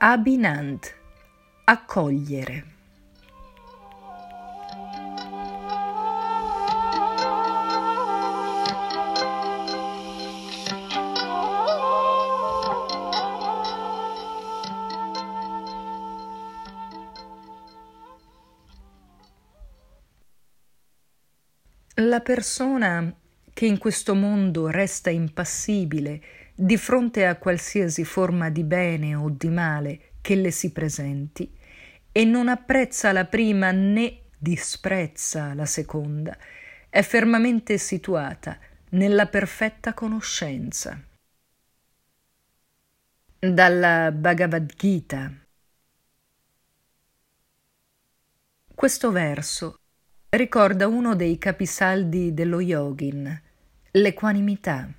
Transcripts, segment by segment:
Abinant, accogliere. La persona che in questo mondo resta impassibile di fronte a qualsiasi forma di bene o di male che le si presenti e non apprezza la prima né disprezza la seconda, è fermamente situata nella perfetta conoscenza. Dalla Bhagavad Gita. Questo verso ricorda uno dei capisaldi dello yogin, l'equanimità.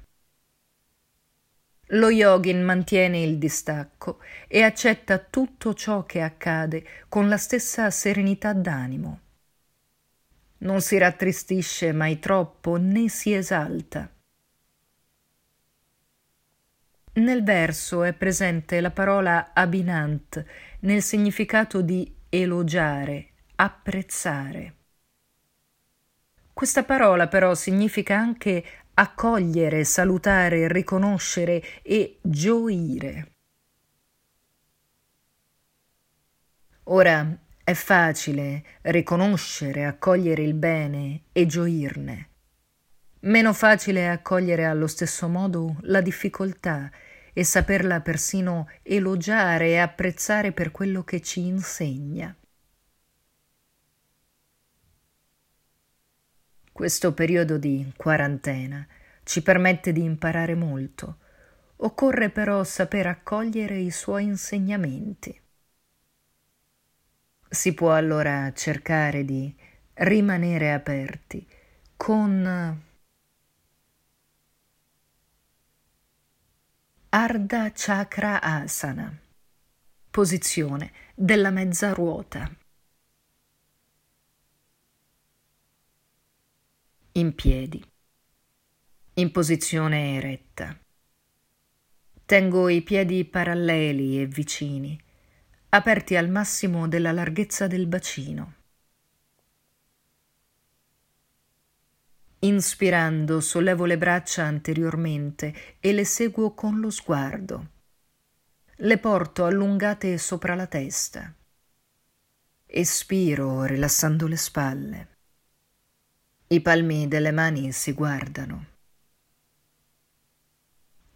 Lo yogin mantiene il distacco e accetta tutto ciò che accade con la stessa serenità d'animo. Non si rattristisce mai troppo né si esalta. Nel verso è presente la parola abinant nel significato di elogiare, apprezzare. Questa parola però significa anche accogliere, salutare, riconoscere e gioire. Ora è facile riconoscere, accogliere il bene e gioirne. Meno facile è accogliere allo stesso modo la difficoltà e saperla persino elogiare e apprezzare per quello che ci insegna. Questo periodo di quarantena ci permette di imparare molto. Occorre però saper accogliere i suoi insegnamenti. Si può allora cercare di rimanere aperti con Ardha Chakra Asana, posizione della mezza ruota. In piedi, in posizione eretta. Tengo i piedi paralleli e vicini, aperti al massimo della larghezza del bacino. Inspirando sollevo le braccia anteriormente e le seguo con lo sguardo. Le porto allungate sopra la testa. Espiro rilassando le spalle. I palmi delle mani si guardano.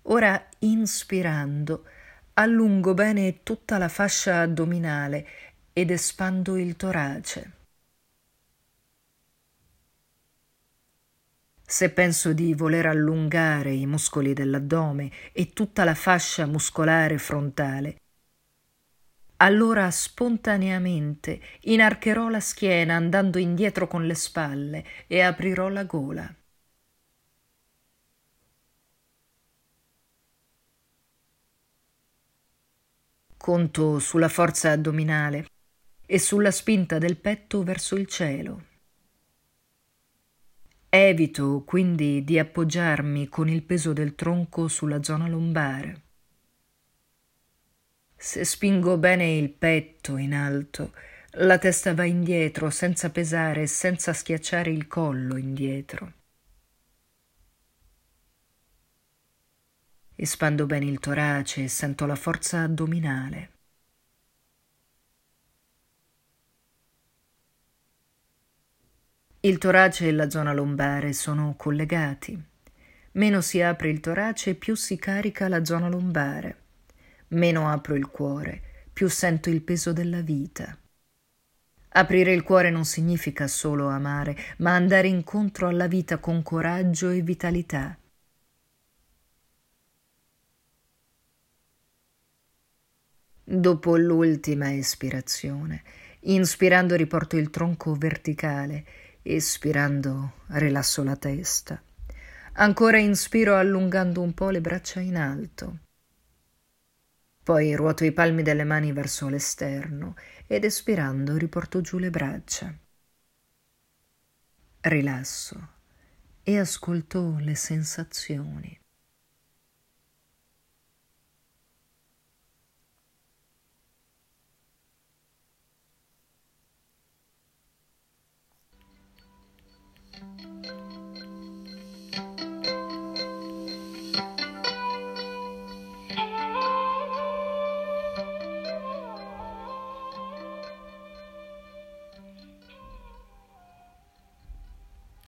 Ora, inspirando, allungo bene tutta la fascia addominale ed espando il torace. Se penso di voler allungare i muscoli dell'addome e tutta la fascia muscolare frontale, allora spontaneamente inarcherò la schiena andando indietro con le spalle e aprirò la gola. Conto sulla forza addominale e sulla spinta del petto verso il cielo. Evito quindi di appoggiarmi con il peso del tronco sulla zona lombare. Se spingo bene il petto in alto, la testa va indietro senza pesare e senza schiacciare il collo indietro. Espando bene il torace e sento la forza addominale. Il torace e la zona lombare sono collegati. Meno si apre il torace, più si carica la zona lombare. Meno apro il cuore, più sento il peso della vita. Aprire il cuore non significa solo amare, ma andare incontro alla vita con coraggio e vitalità. Dopo l'ultima espirazione, inspirando riporto il tronco verticale, espirando rilasso la testa. Ancora inspiro allungando un po' le braccia in alto. Poi ruoto i palmi delle mani verso l'esterno ed espirando riporto giù le braccia. Rilasso e ascolto le sensazioni. thank